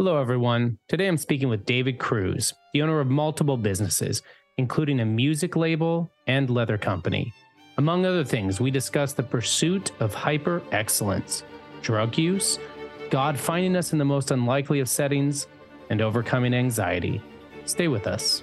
Hello, everyone. Today I'm speaking with David Kruse, the owner of multiple businesses, including a music label and leather company. Among other things, we discuss the pursuit of hyper excellence, drug use, God finding us in the most unlikely of settings, and overcoming anxiety. Stay with us.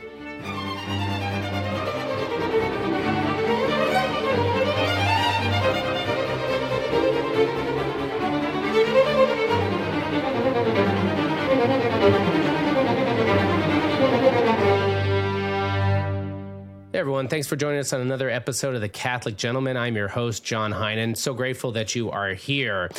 Hey everyone, thanks for joining us on another episode of The Catholic Gentleman. I'm your host, John Heinen. So grateful that you are here.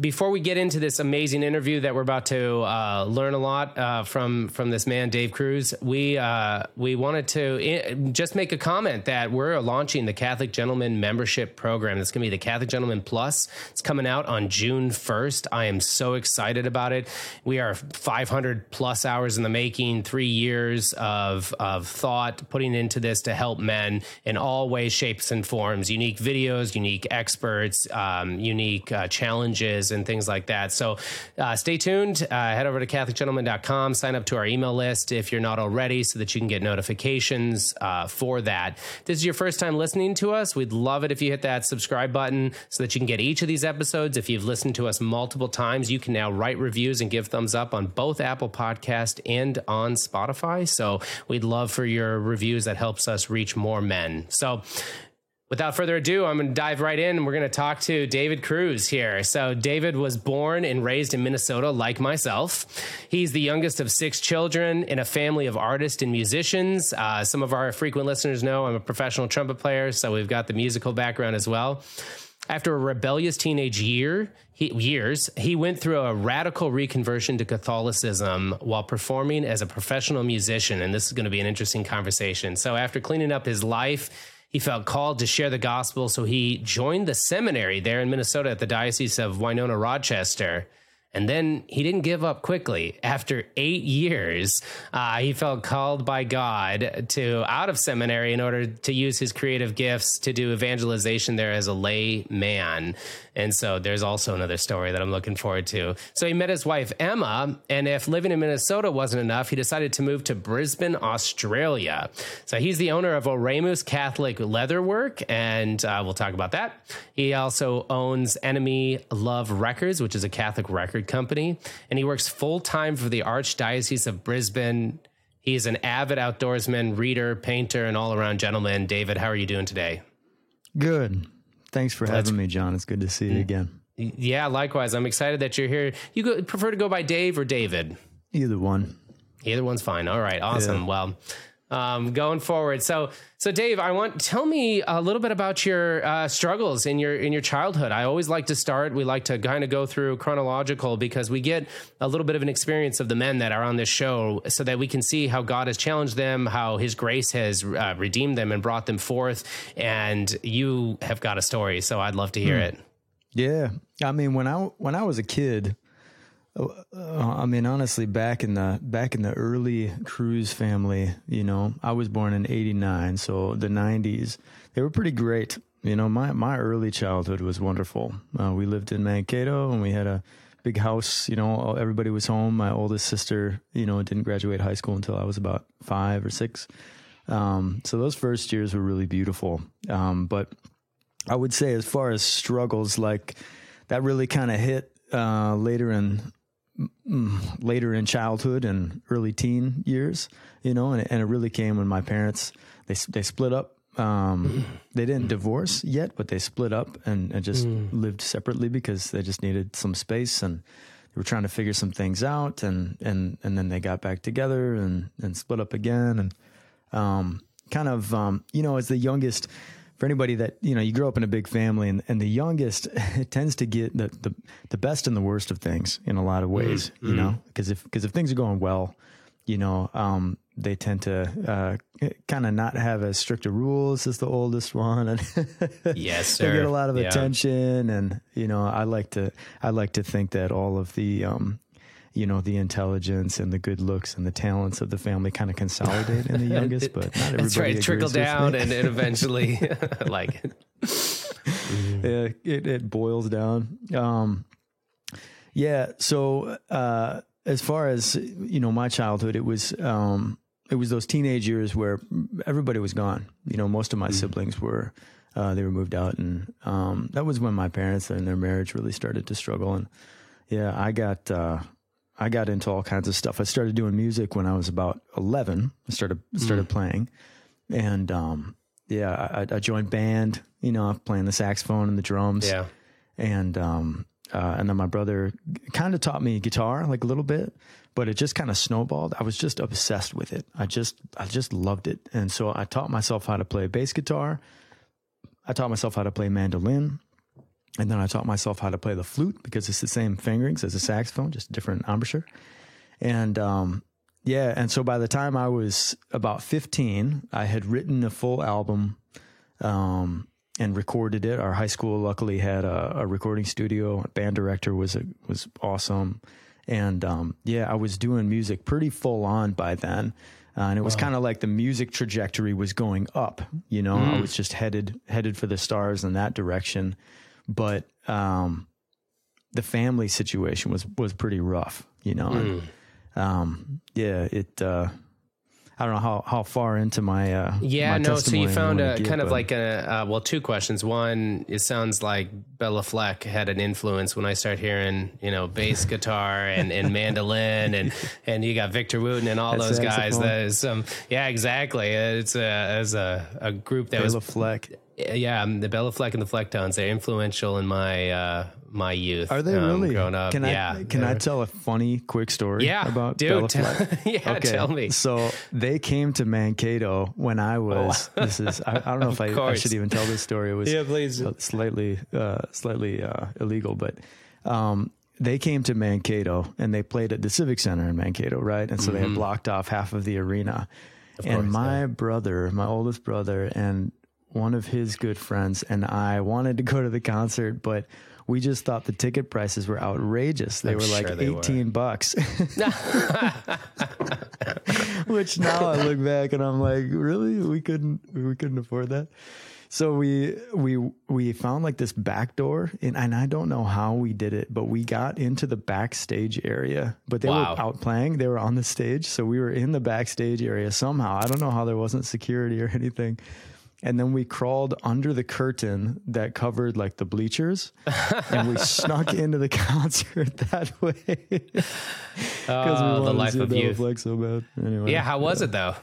Before we get into this amazing interview that we're about to uh, learn a lot uh, from from this man, Dave Kruse, we uh, we wanted to eh, just make a comment that we're launching the Catholic Gentleman membership program. It's going to be the Catholic Gentleman Plus. It's coming out on June 1st. I am so excited about it. We are 500 plus hours in the making, three years of of thought putting into this to help help men in all ways, shapes, and forms. Unique videos, unique experts, um, unique uh, challenges, and things like that. So uh, stay tuned. Uh, head over to CatholicGentleman.com, sign up to our email list if you're not already, so that you can get notifications uh, for that. If this is your first time listening to us. We'd love it if you hit that subscribe button so that you can get each of these episodes. If you've listened to us multiple times, you can now write reviews and give thumbs up on both Apple Podcast and on Spotify. So we'd love for your reviews. That helps us reach more men. So, Without further ado, I'm going to dive right in. We're going to talk to David Kruse here. So, David was born and raised in Minnesota, like myself. He's the youngest of six children in a family of artists and musicians. Uh, some of our frequent listeners know I'm a professional trumpet player, so we've got the musical background as well. After a rebellious teenage year, he, years, he went through a radical reconversion to Catholicism while performing as a professional musician. And this is going to be an interesting conversation. So, after cleaning up his life, he felt called to share the gospel. So, he joined the seminary there in Minnesota at the Diocese of Winona Rochester. And then he didn't give up quickly. After eight years, uh, he felt called by God to out of seminary in order to use his creative gifts to do evangelization there as a lay man. And so there's also another story that I'm looking forward to. So he met his wife, Emma, and if living in Minnesota wasn't enough, he decided to move to Brisbane, Australia. So he's the owner of Orémoose Catholic Leatherwork, and uh, we'll talk about that. He also owns Enemy Love Records, which is a Catholic record company, and he works full time for the Archdiocese of Brisbane. He's an avid outdoorsman, reader, painter, and all around gentleman. David, how are you doing today? Good. Thanks for That's, having me, John. It's good to see you mm. again. Yeah, likewise. I'm excited that you're here. You go, prefer to go by Dave or David? Either one. Either one's fine. All right, awesome. Yeah. Well, um, going forward. So, so Dave, I want tell me a little bit about your uh, struggles in your in your childhood. I always like to start. We like to kind of go through chronological because we get a little bit of an experience of the men that are on this show, so that we can see how God has challenged them, how His grace has uh, redeemed them and brought them forth. And you have got a story, so I'd love to hear hmm. it. Yeah, I mean when I when I was a kid. Uh, I mean, honestly, back in the back in the early Kruse family, you know, I was born in '89, so the '90s they were pretty great. You know, my my early childhood was wonderful. Uh, we lived in Mankato, and we had a big house. You know, everybody was home. My oldest sister, you know, didn't graduate high school until I was about five or six. Um, so those first years were really beautiful. Um, but I would say, as far as struggles, like that really kind of hit uh, later in later in childhood and early teen years, you know, and, and it really came when my parents they they split up. Um, they didn't divorce yet, but they split up and, and just mm. lived separately because they just needed some space and they were trying to figure some things out. And and and then they got back together and and split up again and um, kind of um, you know as the youngest for anybody that you know you grow up in a big family and, and the youngest tends to get the, the, the best and the worst of things in a lot of ways mm-hmm. you know because if because if things are going well you know um, they tend to uh, kind of not have as strict a rules as the oldest one and yes sir. they get a lot of yeah. attention and you know i like to i like to think that all of the um, you know the intelligence and the good looks and the talents of the family kind of consolidate in the youngest, but not everybody. That's right, trickle down and, and, eventually like it. Yeah, it, it boils down. Um, yeah, so uh, as far as you know, my childhood, it was um, it was those teenage years where everybody was gone. You know, most of my mm. siblings were uh, they were moved out, and um, that was when my parents and their marriage really started to struggle. And yeah, I got uh, I got into all kinds of stuff. I started doing music when I was about eleven. I started started mm. playing, and um, yeah, I, I, joined band. You know, playing the saxophone and the drums. Yeah, and um, uh, and then my brother kind of taught me guitar like a little bit, but it just kind of snowballed. I was just obsessed with it. I just I just loved it, and so I taught myself how to play bass guitar. I taught myself how to play mandolin. And then I taught myself how to play the flute because it's the same fingerings as a saxophone, just a different embouchure. And um, yeah, and so by the time I was about 15, I had written a full album um, and recorded it. Our high school luckily had a, a recording studio. Band director was a, was awesome, and um, yeah, I was doing music pretty full on by then. Uh, and it was wow. kind of like the music trajectory was going up. You know, mm. I was just headed headed for the stars in that direction but um, the family situation was was pretty rough, you know. Mm. And, um, yeah, it. Uh, I don't know how, how far into my uh, yeah my no. So you found a get, kind of like a uh, well, two questions. One, it sounds like Bela Fleck had an influence when I start hearing you know bass guitar and, and mandolin and and you got Victor Wooten and all those guys. That is um yeah exactly. It's a as a, a group that Bela was Fleck yeah, um, the Bela Fleck and the Flecktones, they're influential in my uh, my youth. Are they um, really? Growing up, can I, yeah. Can I tell a funny, quick story? Yeah, about dude, Bela tell, Fleck? yeah, okay. tell me. So they came to Mankato when I was. Oh. this is. I, I don't know if I, I, should even tell this story. It was yeah, please. Slightly, uh, slightly uh, illegal, but. Um, they came to Mankato and they played at the Civic Center in Mankato, right? And so mm-hmm. they had mm-hmm. blocked off half of the arena. Of and course, my yeah. brother, my oldest brother, and one of his good friends and I wanted to go to the concert, but we just thought the ticket prices were outrageous. They I'm were like they 18 were. bucks. Which now I look back and I'm like, really? We couldn't we couldn't afford that. So we we we found like this back door and, and I don't know how we did it, but we got into the backstage area. But they wow. were out playing, they were on the stage, so we were in the backstage area somehow. I don't know how there wasn't security or anything and then we crawled under the curtain that covered like the bleachers and we snuck into the concert that way because uh, we wanted the life to see of youth. Fleck so bad anyway yeah how was yeah. it though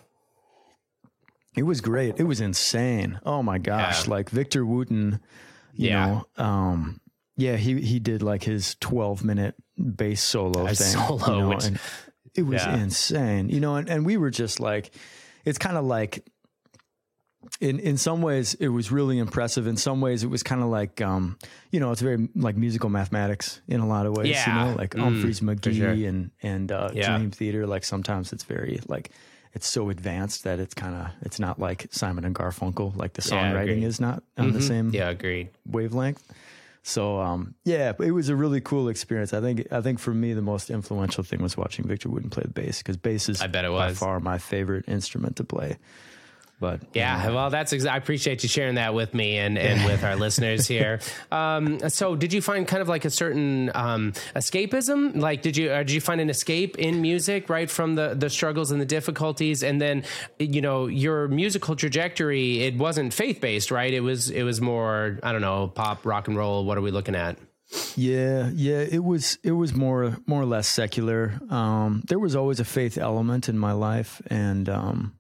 it was great it was insane oh my gosh yeah. like victor wooten you yeah. know um yeah he he did like his 12 minute bass solo A thing solo you know, which, it was yeah. insane you know and, and we were just like it's kind of like in in some ways it was really impressive. In some ways it was kind of like um, you know it's very like musical mathematics in a lot of ways. Yeah. You know, like mm, Umphrey's McGee sure. and and uh, yeah. Dream Theater. Like sometimes it's very like it's so advanced that it's kind of it's not like Simon and Garfunkel. Like the songwriting yeah, is not on mm-hmm. the same yeah agreed wavelength. So um, yeah, it was a really cool experience. I think I think for me the most influential thing was watching Victor Wooten play the bass because bass is I bet it was. by far my favorite instrument to play. But yeah, well, that's ex- I appreciate you sharing that with me and, and with our listeners here. Um, so, did you find kind of like a certain um, escapism? Like, did you uh, did you find an escape in music, right, from the the struggles and the difficulties? And then, you know, your musical trajectory it wasn't faith based, right? It was it was more I don't know pop, rock and roll. What are we looking at? Yeah, yeah, it was it was more more or less secular. Um, there was always a faith element in my life, and um,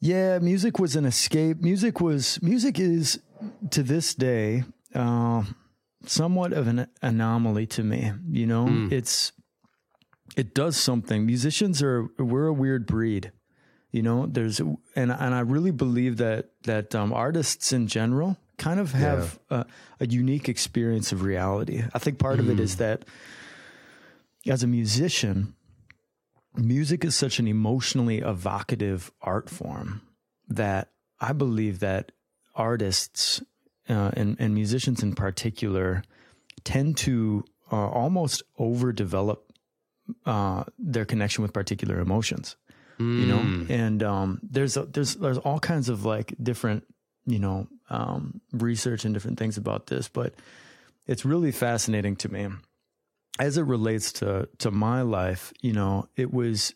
yeah, music was an escape. Music was music is to this day uh, somewhat of an anomaly to me. You know, mm. it's it does something. Musicians are we're a weird breed. You know, there's and and I really believe that that um, artists in general kind of have yeah. a, a, unique experience of reality. I think part mm. of it is hmm. that as a musician, music is such an emotionally evocative art form that I believe that artists uh, and, and, musicians in particular tend to uh, almost overdevelop uh, their connection with particular emotions. Mm. You know, hmm. and um, there's a, there's there's all kinds of like different you know um, research and different things about this, but it's really fascinating to me as it relates to to my life, you know, it was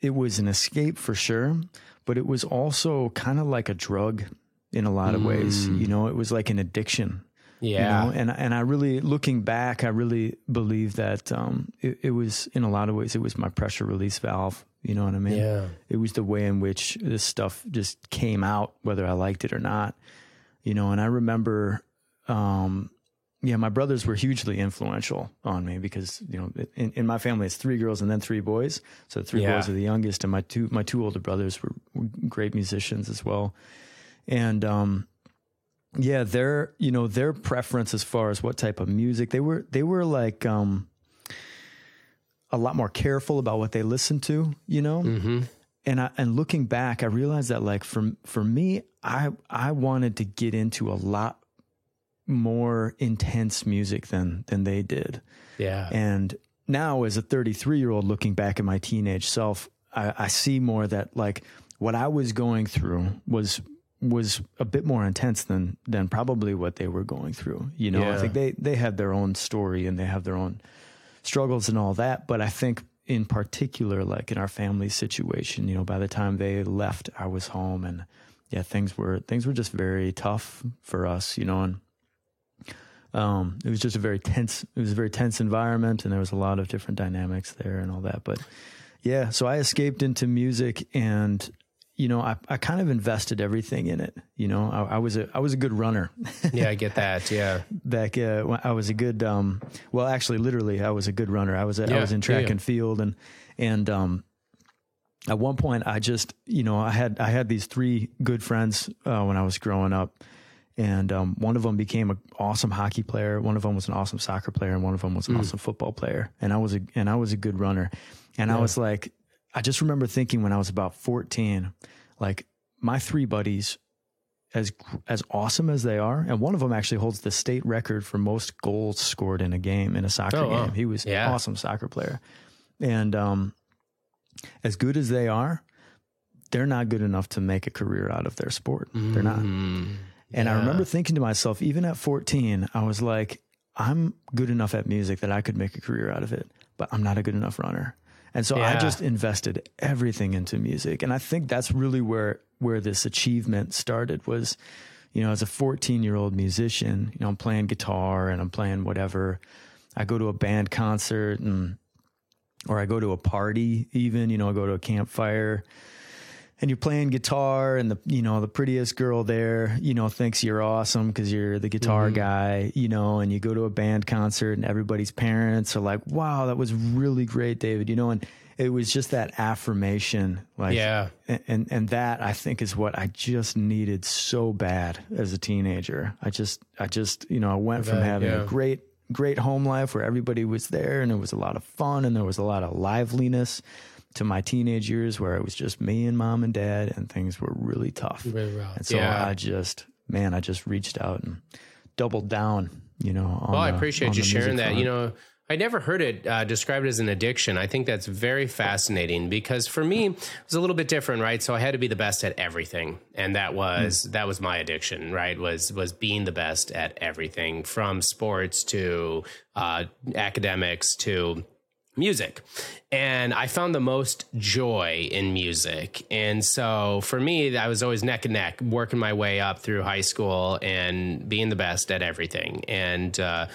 it was an escape for sure, but it was also kind of like a drug in a lot of mm. ways. You know, it was like an addiction. Yeah. You know? And and I really looking back, I really believe that um, it, it, was in a lot of ways it was my pressure release valve. You know what I mean? Yeah. It was the way in which this stuff just came out, whether I liked it or not. You know, and I remember um, yeah, my brothers were hugely influential on me because you know in, in my family it's three girls and then three boys. So three yeah. boys are the youngest, and my two my two older brothers were, were great musicians as well. And um, yeah, their you know their preference as far as what type of music they were they were like um, a lot more careful about what they listened to. You know. Mm-hmm. And I, and looking back, I realized that like for for me, I I wanted to get into a lot more intense music than than they did. Yeah. And now as a 33 year old looking back at my teenage self, I, I see more that like what I was going through was was a bit more intense than than probably what they were going through. You know, yeah. I think they they had their own story and they have their own struggles and all that. But I think in particular, like in our family situation, you know, by the time they left, I was home and yeah, things were things were just very tough for us, you know, and um, it was just a very tense, it was a very tense environment and there was a lot of different dynamics there and all that. But yeah, so I escaped into music and, you know, I, I kind of invested everything in it. You know, I, I was a, I was a good runner. yeah, I get that. Yeah. Back, uh, I was a good, um, well, actually, literally, I was a good runner. I was, a, yeah, I was in track yeah. and field and, and, um, at one point I just, you know, I had, I had these three good friends, uh, when I was growing up and um, one of them became an awesome hockey player. One of them was an awesome soccer player, and one of them was an mm. awesome football player. And I was a and I was a good runner. And yeah. I was like, I just remember thinking when I was about fourteen, like my three buddies, as as awesome as they are, and one of them actually holds the state record for most goals scored in a game in a soccer oh, game. He was yeah. an awesome soccer player, and um, as good as they are, they're not good enough to make a career out of their sport. They're not. Mm. And yeah. I remember thinking to myself, even at 14, I was like, I'm good enough at music that I could make a career out of it, but I'm not a good enough runner. And so yeah. I just invested everything into music. And I think that's really where where this achievement started was, you know, as a 14 year old musician, you know, I'm playing guitar and I'm playing whatever. I go to a band concert and or I go to a party even, you know, I go to a campfire and you're playing guitar and the you know the prettiest girl there you know thinks you're awesome because you're the guitar mm-hmm. guy you know and you go to a band concert and everybody's parents are like wow that was really great david you know and it was just that affirmation like yeah and and that i think is what i just needed so bad as a teenager i just i just you know i went from having yeah. a great great home life where everybody was there and it was a lot of fun and there was a lot of liveliness to my teenage years where it was just me and mom and dad and things were really tough. Really rough. And so yeah. I just, man, I just reached out and doubled down, you know. well, I appreciate you sharing that. Front. You know, I never heard it uh, described as an addiction. I think that's very fascinating because for me it was a little bit different, right? So I had to be the best at everything, and that was mm. that was my addiction, right? Was was being the best at everything, from sports to uh, academics to music. And I found the most joy in music. And so for me, I was always neck and neck, working my way up through high school and being the best at everything. And uh,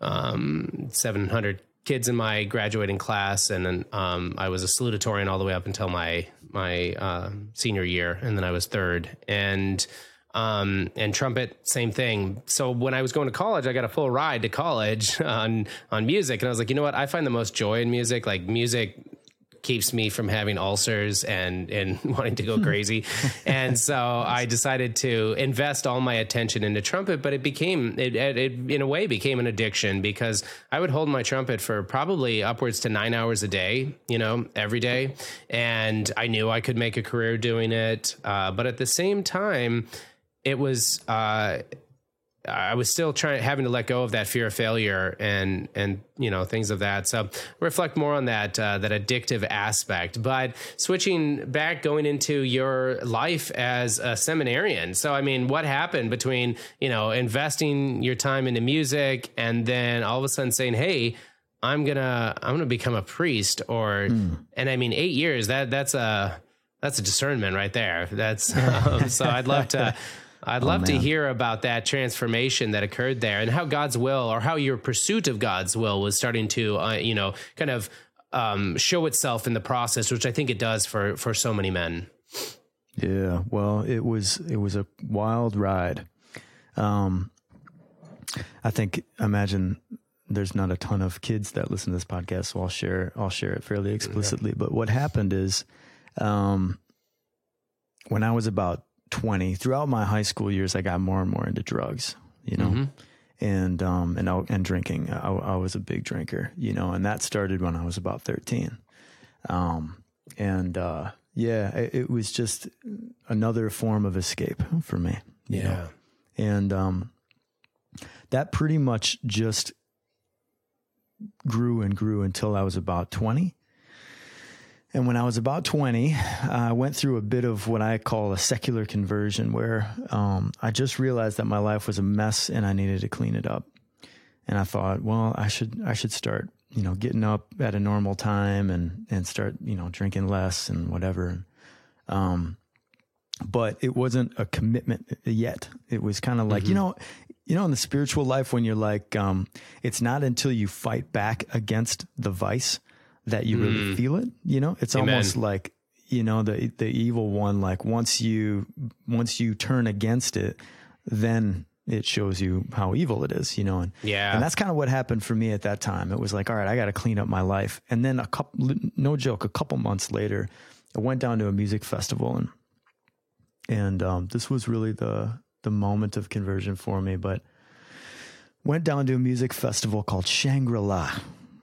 um, 700 kids in my graduating class. And um, I was a salutatorian all the way up until my, my uh, senior year. And then I was third. And um, and trumpet, same thing. So when I was going to college, I got a full ride to college on on music, and I was like, you know what? I find the most joy in music. Like music keeps me from having ulcers and and wanting to go crazy. and so I decided to invest all my attention into trumpet, but it became it, it, it, in a way became an addiction because I would hold my trumpet for probably upwards to 9 hours a day, you know, every day, and I knew I could make a career doing it, uh, but at the same time it was uh, I was still trying having to let go of that fear of failure and and you know things of that. So reflect more on that uh, that addictive aspect. But switching back, going into your life as a seminarian. So I mean, what happened between you know investing your time into music and then all of a sudden saying, "Hey, I'm gonna I'm gonna become a priest," or mm. and I mean, eight years that that's a that's a discernment right there. That's um, so I'd love to. I'd oh, love to hear about that transformation that occurred there and how God's will or how your pursuit of God's will was starting to, uh, you know, kind of um, show itself in the process, which I think it does for for so many men. Yeah, well, it was it was a wild ride. Um, I think imagine there's not a ton of kids that listen to this podcast, so I'll share I'll share it fairly explicitly. Yeah. But what happened is, um, when I was about 20, throughout my high school years, I got more and more into drugs, you know, mm-hmm. and, um, and, and drinking. I, I, was a big drinker, you know, and that started when I was about 13. Um, and, uh, yeah, it, it, was just another form of escape for me. yeah. Know? And, um, that pretty much just grew and grew until I was about 20. And when I was about 20, I went through a bit of what I call a secular conversion where um, I just realized that my life was a mess and I needed to clean it up. And I thought, well, I should I should start, you know, getting up at a normal time and and start, you know, drinking less and whatever. Um, but it wasn't a commitment yet. It was kind of like, mm-hmm. you know, you know, in the spiritual life when you're like, um, it's not until you fight back against the vice that you really mm. feel it. You know, it's Amen. almost like you know the the evil one. Like once you once you turn against it, then it shows you how evil it is. You know, and yeah, and that's kind of what happened for me at that time. It was like, all right, I got to clean up my life. And then a couple, no joke, a couple months later, I went down to a music festival and and um, this was really the the moment of conversion for me. But went down to a music festival called Shangri La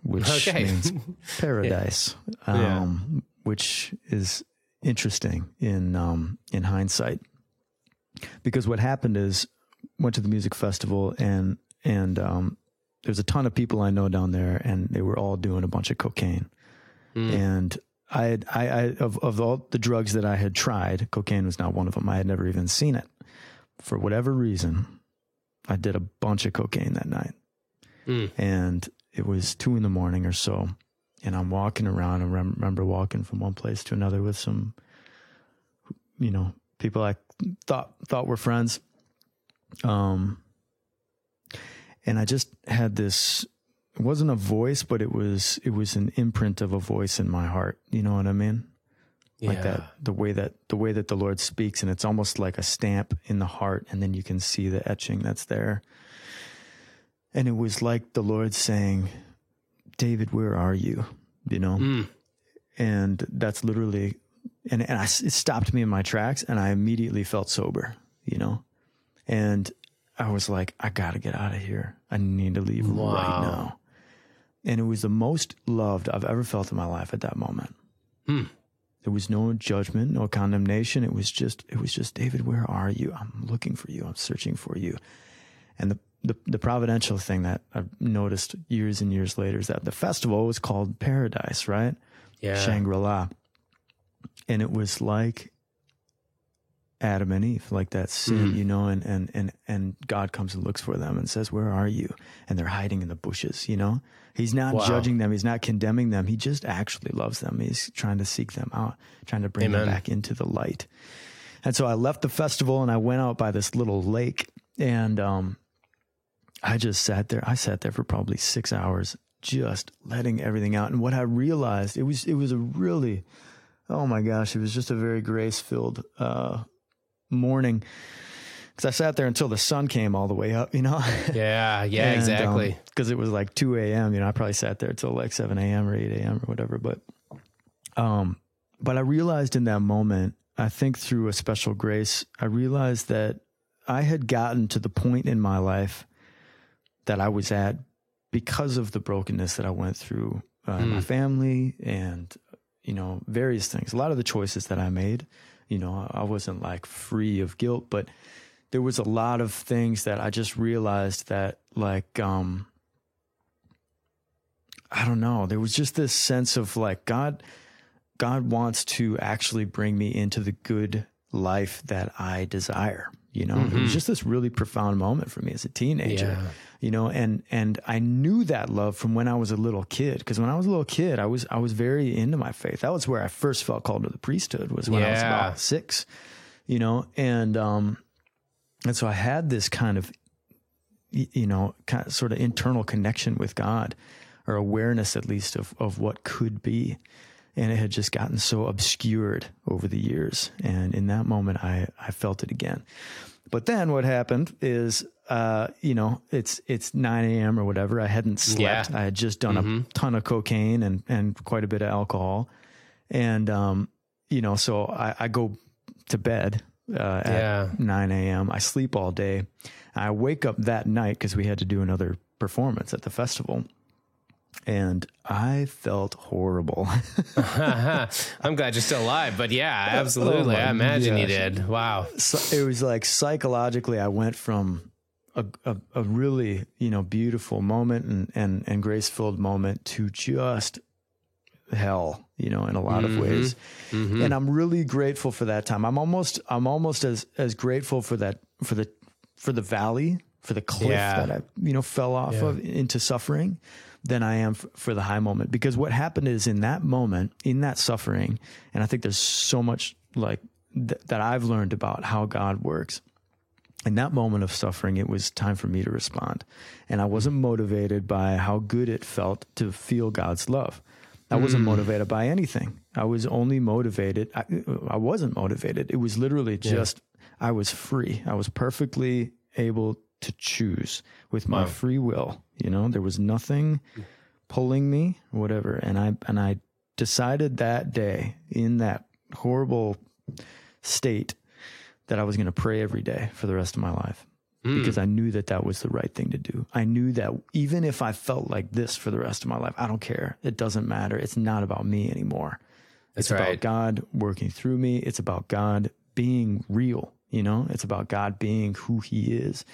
which okay. means paradise, yeah. Um, yeah. which is interesting in um, in hindsight. Because what happened is went to the music festival and and um, there's a ton of people I know down there, and they were all doing a bunch of cocaine. Mm. And I had I, I of of all the drugs that I had tried, cocaine was not one of them. I had never even seen it. For whatever reason, I did a bunch of cocaine that night. Mm. And it was two in the morning or so, and I'm walking around. and remember walking from one place to another with some, you know, people I thought thought were friends. Um, and I just had this. It wasn't a voice, but it was it was an imprint of a voice in my heart. You know what I mean? Yeah. Like that, the way that the way that the Lord speaks, and it's almost like a stamp in the heart, and then you can see the etching that's there. And it was like the Lord saying, David, where are you? You know? Mm. And that's literally, and, and I, it stopped me in my tracks and I immediately felt sober, you know? And I was like, I got to get out of here. I need to leave wow. right now. And it was the most loved I've ever felt in my life at that moment. Hmm. There was no judgment, no condemnation. It was just, it was just, David, where are you? I'm looking for you. I'm searching for you. And the the, the providential thing that I've noticed years and years later is that the festival was called Paradise, right? Yeah. Shangri La. And it was like Adam and Eve, like that sin, mm. you know, and, and, and, and God comes and looks for them and says, Where are you? And they're hiding in the bushes, you know? He's not wow. judging them. He's not condemning them. He just actually loves them. He's trying to seek them out, trying to bring Amen. them back into the light. And so I left the festival and I went out by this little lake and, um, I just sat there. I sat there for probably six hours, just letting everything out. And what I realized, it was, it was a really, oh my gosh, it was just a very grace filled, uh, morning. Cause I sat there until the sun came all the way up, you know? Yeah, yeah, and, exactly. Um, Cause it was like 2 a.m., you know, I probably sat there until like 7 a.m. or 8 a.m. or whatever. But, um, but I realized in that moment, I think through a special grace, I realized that I had gotten to the point in my life that I was at because of the brokenness that I went through uh, mm. my family and you know various things. A lot of the choices that I made, you know, I wasn't like free of guilt, but there was a lot of things that I just realized that like um I don't know, there was just this sense of like God God wants to actually bring me into the good life that I desire. You know, mm-hmm. it was just this really profound moment for me as a teenager. Yeah. You know, and and I knew that love from when I was a little kid. Because when I was a little kid, I was I was very into my faith. That was where I first felt called to the priesthood. Was when yeah. I was about six. You know, and um, and so I had this kind of, you know, kind of sort of internal connection with God, or awareness at least of of what could be and it had just gotten so obscured over the years. And in that moment, I, I felt it again. But then what happened is, uh, you know, it's it's 9 a.m. or whatever. I hadn't slept. Yeah. I had just done mm-hmm. a ton of cocaine and and quite a bit of alcohol, and um, you know, so I, I go to bed uh, at yeah. 9 a.m. I sleep all day. I wake up that night because we had to do another performance at the festival and I felt horrible. I'm glad you're still alive, but yeah, oh absolutely. Oh I imagine gosh. you did. Wow. So it was like psychologically, I went from a, a, a really you know beautiful moment and and and grace filled moment to just hell, you know, in a lot mm-hmm. of ways. Mm-hmm. And I'm really grateful for that time. I'm almost I'm almost as as grateful for that for the for the valley for the cliff yeah. that I you know fell off yeah. of into suffering than I am f- for the high moment. Because what happened is in that moment, in that suffering, and I think there's so much like th- that I've learned about how God works. In that moment of suffering, it was time for me to respond. And I wasn't motivated by how good it felt to feel God's love. I wasn't mm. motivated by anything. I was only motivated. I, I wasn't motivated. It was literally just, yeah. I was free. I was perfectly able to choose with my wow. free will. You know, there was nothing pulling me, whatever. And I and I decided that day in that horrible state that I was going to pray every day for the rest of my life mm. because I knew that that was the right thing to do. I knew that even if I felt like this for the rest of my life, I don't care. It doesn't matter. It's not about me anymore. That's it's right. about God working through me. It's about God being real you know it's about god being who he is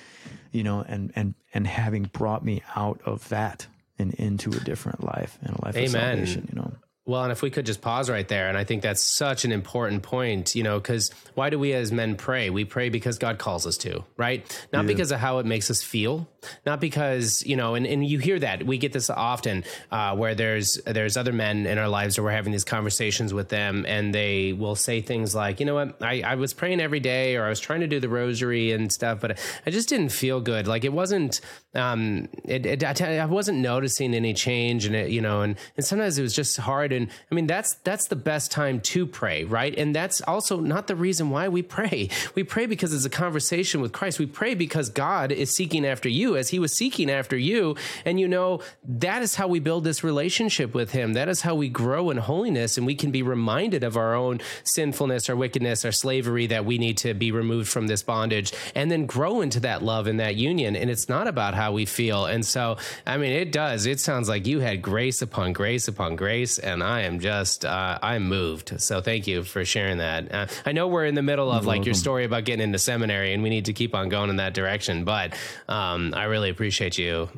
you know and and and having brought me out of that and into a different life and a life Amen. of salvation you know well, and if we could just pause right there, and I think that's such an important point, you know, because why do we as men pray? We pray because God calls us to, right? Not yeah. because of how it makes us feel, not because you know, and, and you hear that we get this often, uh, where there's there's other men in our lives where we're having these conversations with them, and they will say things like, you know what, I, I was praying every day, or I was trying to do the rosary and stuff, but I just didn't feel good. Like it wasn't, um, it, it I wasn't noticing any change, and it, you know, and and sometimes it was just hard and I mean, that's that's the best time to pray, right? And that's also not the reason why we pray. We pray because it's a conversation with Christ. We pray because God is seeking after you as he was seeking after you. And you know, that is how we build this relationship with him. That is how we grow in holiness and we can be reminded of our own sinfulness, our wickedness, our slavery that we need to be removed from this bondage and then grow into that love and that union. And it's not about how we feel. And so, I mean, it does. It sounds like you had grace upon grace upon grace. And I am just uh, I'm moved. So thank you for sharing that. Uh, I know we're in the middle of You're like welcome. your story about getting into seminary, and we need to keep on going in that direction. But um, I really appreciate you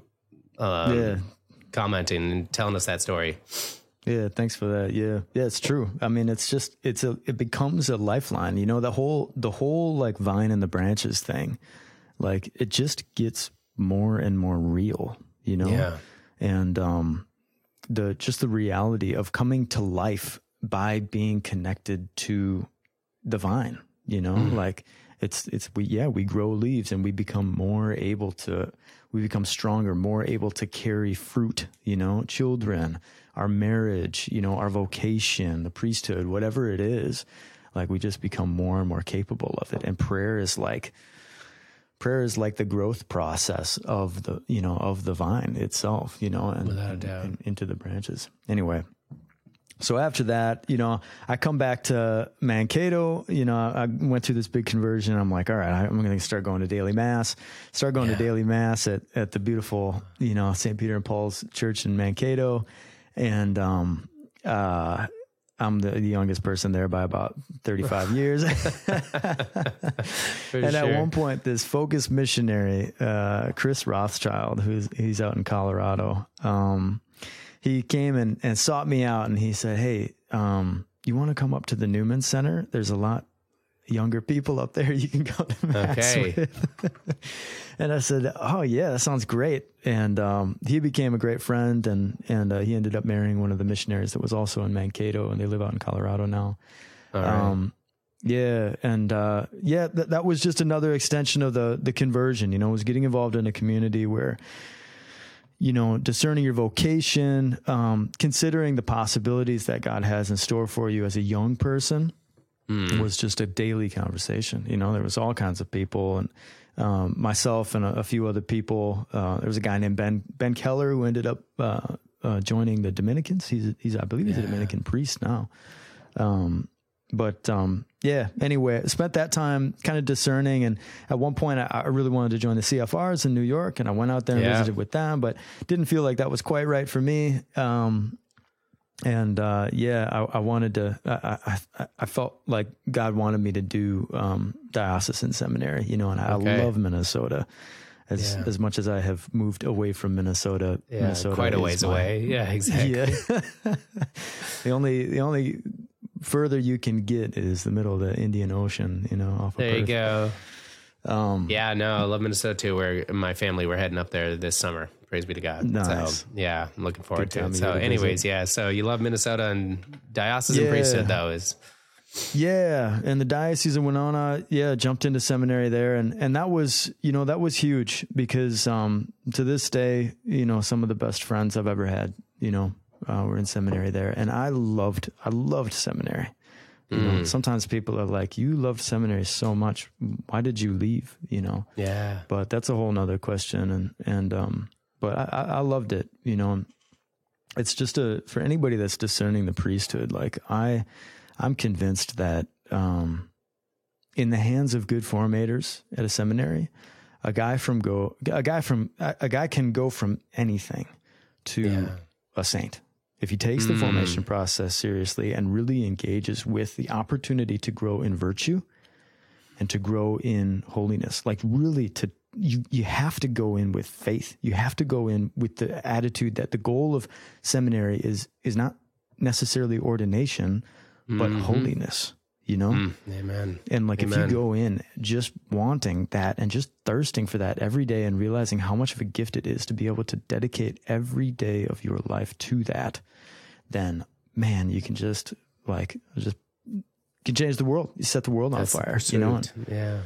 um, yeah. commenting and telling us that story. Yeah, thanks for that. Yeah. Yeah, it's true. I mean, it's just it's a it becomes a lifeline. You know, the whole the whole like vine and the branches thing. Like it just gets more and more real, you know? Yeah. And um the just the reality of coming to life by being connected to the vine you know mm. like it's it's we yeah we grow leaves and we become more able to we become stronger more able to carry fruit you know children our marriage you know our vocation the priesthood whatever it is like we just become more and more capable of it and prayer is like prayer is like the growth process of the you know of the vine itself you know and, without a doubt. and into the branches. Anyway so after that you know i come back to mankato you know i went through this big conversion. I'm like all right i'm going to start going to daily mass. Start going yeah. to daily mass at, at the beautiful you know st peter and paul's church in mankato. And um uh I'm the youngest person there by about 35 years. and sure. at one point, this focus missionary, uh, Chris Rothschild, who's he's out in Colorado, um, he came and, and sought me out and he said, Hey, um, you want to come up to the Newman Center? There's a lot younger people up there you can go to mass Okay. with. and I said, "Oh yeah, that sounds great." And um, he became a great friend, and and uh, he ended up marrying one of the missionaries that was also in Mankato, and they live out in Colorado now. Right. Um, yeah, and uh, yeah, that that was just another extension of the the conversion. You know, was getting involved in a community where, you know, discerning your vocation, um, considering the possibilities that God has in store for you as a young person, was just a daily conversation. You know, there was all kinds of people and. Um, myself and a, a few other people. Uh, there was a guy named Ben Ben Keller who ended up uh, uh, joining the Dominicans. He's he's I believe he's a Dominican priest now. Um, but um, yeah, anyway, spent that time kind of discerning. And at one point, I, I really wanted to join the CFRs in New York, and I went out there and Yeah. visited with them, but didn't feel like that was quite right for me. Um, and uh, yeah, I, I wanted to. I, I I felt like God wanted me to do um, diocesan seminary, you know, and I Okay. love Minnesota. As Yeah. as much as I have moved away from Minnesota, yeah, Minnesota quite a ways my- away. Yeah, exactly. yeah. the only the only further you can get is the middle of the Indian Ocean, you know, off There of you go. Um, Yeah, no, I love Minnesota too. Where my family we're heading up there this summer. Praise be to God. Nice. So yeah, I'm looking forward Good to it. So, anyways, visit. yeah. So you love Minnesota and diocesan Yeah. priesthood though is Yeah, and the diocese of Winona, yeah, jumped into seminary there, and and that was you know that was huge because um, to this day, you know, some of the best friends I've ever had, you know, uh, were in seminary there, and I loved I loved seminary. You know, sometimes people are like, "You loved seminary so much, why did you leave?" You know, yeah. but that's a whole nother question and and um but I, I loved it you know? It's just a for anybody that's discerning the priesthood like i i'm convinced that um in the hands of good formators at a seminary a guy from go a guy from a, a guy can go from anything to Yeah. a saint. If he takes the formation process seriously and really engages with the opportunity to grow in virtue and to grow in holiness like really to you you have to go in with faith you have to go in with the attitude that the goal of seminary is is not necessarily ordination but holiness you know Mm, amen. and like if you go in just wanting that and just thirsting for that every day and realizing how much of a gift it is to be able to dedicate every day of your life to that, then man, you can just like just can change the world. You set the world on That's the fire. You know, and, yeah.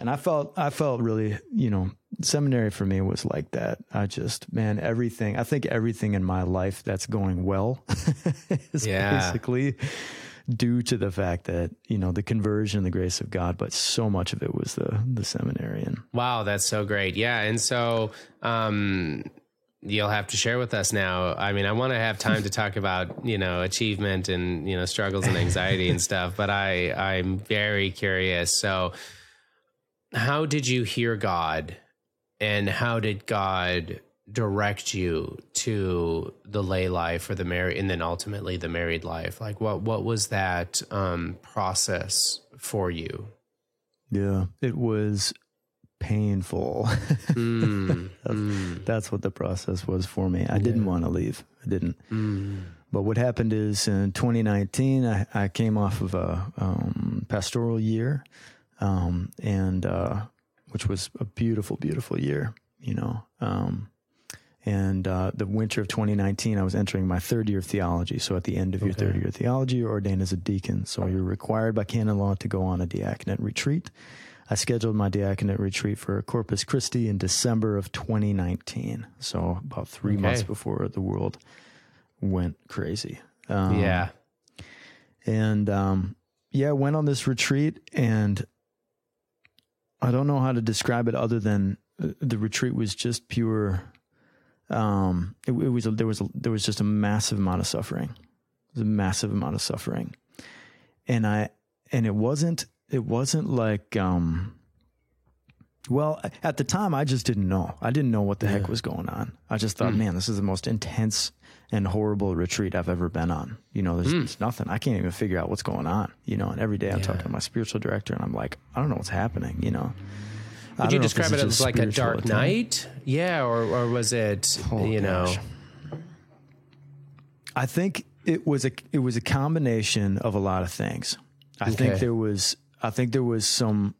And I felt I felt really, you know, seminary for me was like that. I just man, everything I think everything in my life that's going well is Yeah. basically due to the fact that, you know, the conversion, the grace of God, but so much of it was the the seminary and Wow, that's so great. Yeah, and so um you'll have to share with us now. I mean, I want to have time to talk about, you know, achievement and, you know, struggles and anxiety and stuff, but I I'm very curious. So how did you hear God and how did God direct you to the lay life or the married and then ultimately the married life? Like what what was that um process for you? yeah, it was painful. Mm, mm, That's what the process was for me. I didn't want to leave. I didn't. mm. But what happened is in 2019, I, I came off of a um, pastoral year, um, and uh, which was a beautiful, beautiful year, you know. Um, and uh, the winter of 2019, I was entering my third year of theology. So at the end of your third year of theology, you're ordained as a deacon. So you're required by canon law to go on a diaconate retreat. I scheduled my diaconate retreat for Corpus Christi in December of 2019. So about three Okay. months before the world went crazy. Um, yeah. And um, yeah, went on this retreat, and I don't know how to describe it other than uh, the retreat was just pure. Um, it, it was there was a, there was just a massive amount of suffering, It was a massive amount of suffering, and I and it wasn't it wasn't like um. Well, at the time, I just didn't know. I didn't know what the heck was going on. I just thought, man, this is the most intense and horrible retreat I've ever been on. You know, there's, there's nothing. I can't even figure out what's going on. You know, and every day I'm Yeah. talking to my spiritual director, and I'm like, I don't know what's happening. You know. I Would you don't know if describe it as like a dark attack. night? Yeah, or or was it Oh, you know? I think it was a it was a combination of a lot of things. I Okay. think there was I think there was some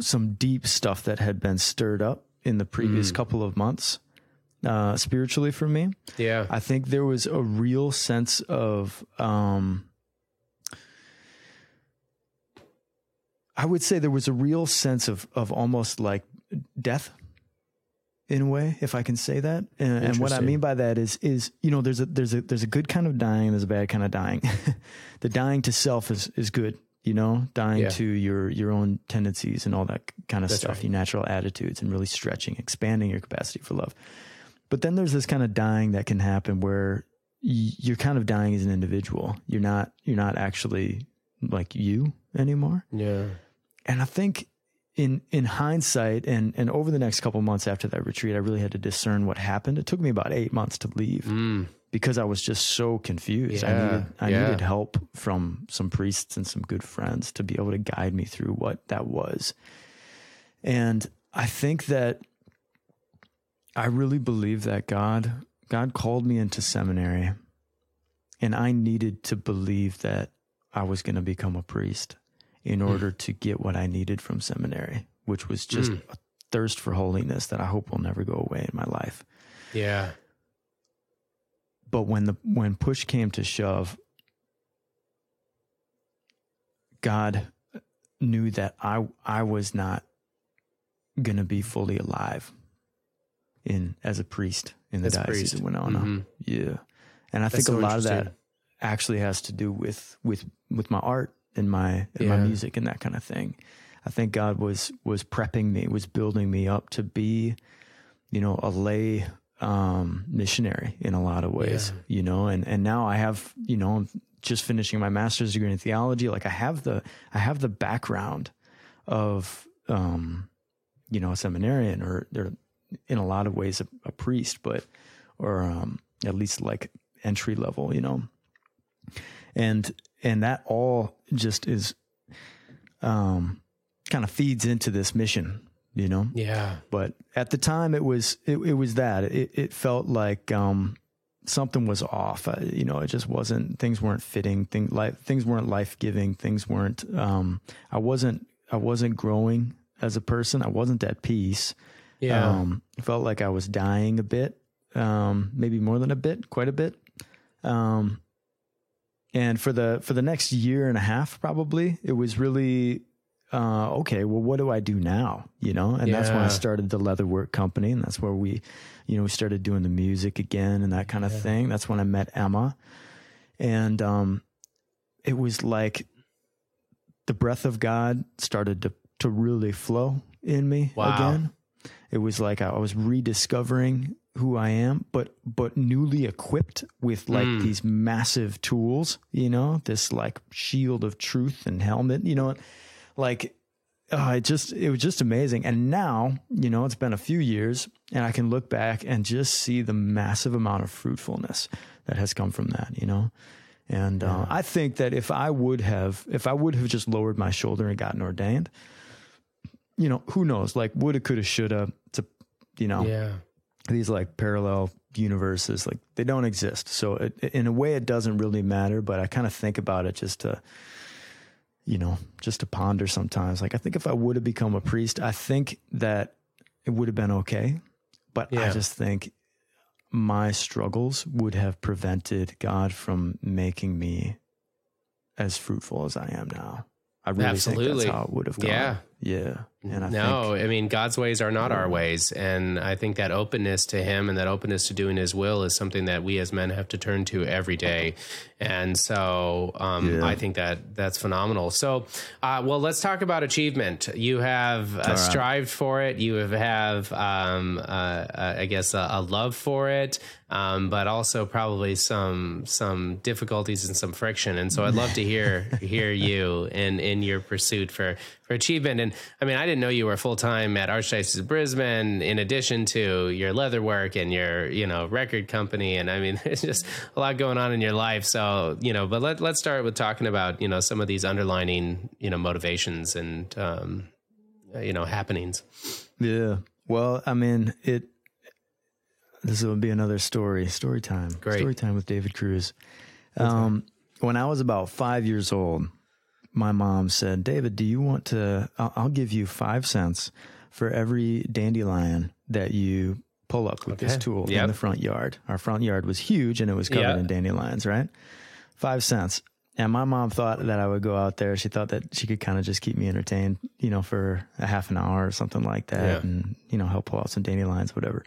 some deep stuff that had been stirred up in the previous Mm. couple of months uh, spiritually for me. Yeah. I think there was a real sense of um, I would say there was a real sense of of almost like death in a way, if I can say that. And, and what I mean by that is is you know there's a there's a there's a good kind of dying, there's a bad kind of dying. the dying to self is is good, you know, dying Yeah. to your your own tendencies and all that kind of That's stuff, right. your natural attitudes, and really stretching, expanding your capacity for love. But then there's this kind of dying that can happen where you're kind of dying as an individual. You're not you're not actually like you anymore. Yeah. And I think in in hindsight and and over the next couple months after that retreat, I really had to discern what happened. It took me about eight months to leave Mm. because I was just so confused. I needed I yeah. needed help from some priests and some good friends to be able to guide me through what that was. And I think that I really believe that God God called me into seminary and I needed to believe that I was going to become a priest in order to get what I needed from seminary, which was just Mm. a thirst for holiness that I hope will never go away in my life Yeah. but when the when push came to shove god knew that i i was not going to be fully alive in as a priest in the As diocese priest. of winona. Mhm. yeah. And i That's think a so lot of that actually has to do with with with my art and my and my music and that kind of thing. I think god was was prepping me was building me up to be you know a lay um missionary in a lot of ways you know? And and now i have you know I'm just finishing my master's degree in theology. Like i have the i have the background of um you know a seminarian or they're in a lot of ways a, a priest but or um at least like entry level you know? And and that all just is um kind of feeds into this mission you know? Yeah. but at the time it was it, it was that. It, it felt like um something was off. I, you know it just wasn't things weren't fitting things life things weren't life-giving things weren't um i wasn't i wasn't growing as a person. I wasn't at peace Yeah. um felt like i was dying a bit um maybe more than a bit quite a bit um and for the for the next year and a half probably it was really uh, okay, well, what do I do now? You know, and that's when I started the leatherwork company, and that's where we, you know, we started doing the music again and that kind of thing. That's when I met Emma, and um, it was like the breath of God started to to really flow in me Wow. again. It was like I was rediscovering who I am, but but newly equipped with like Mm. these massive tools, you know, this like shield of truth and helmet, you know, like uh, it just it was just amazing. And now, you know, it's been a few years, and I can look back and just see the massive amount of fruitfulness that has come from that, you know. And uh, I think that if I would have, if I would have just lowered my shoulder and gotten ordained, you know, who knows? Like woulda, coulda, shoulda. You know, Yeah. these like parallel universes, like they don't exist. So it, in a way, it doesn't really matter. But I kind of think about it just to, you know, just to ponder sometimes. Like I think if I would have become a priest, I think that it would have been okay. But I just think my struggles would have prevented God from making me as fruitful as I am now. I really think that's how it would have gone. Yeah. Yeah. And I no, think I mean God's ways are not our ways, and I think that openness to Him and that openness to doing His will is something that we as men have to turn to every day. And so, um, Yeah. I think that that's phenomenal. So, uh, well, let's talk about achievement. You have uh, strived for it. You have, have um, uh, uh, I guess, a, a love for it, um, but also probably some some difficulties and some friction. And so, I'd love to hear hear you in in your pursuit for for achievement. And I mean, I didn't know you were full time at Archdiocese of Brisbane, in addition to your leather work and your, you know, record company. And I mean, there's just a lot going on in your life. So, you know, but let, let's start with talking about, you know, some of these underlining, you know, motivations and, um, you know, happenings. Yeah. Well, I mean, it, this will be another story, story time, Great. story time with David Kruse. Um, when I was about five years old, my mom said, David, do you want to, I'll, I'll give you five cents for every dandelion that you pull up with this tool Yep. in the front yard. Our front yard was huge and it was covered Yeah. in dandelions, right? Five cents. And my mom thought that I would go out there. She thought that she could kind of just keep me entertained, you know, for a half an hour or something like that Yeah. and, you know, help pull out some dandelions, whatever.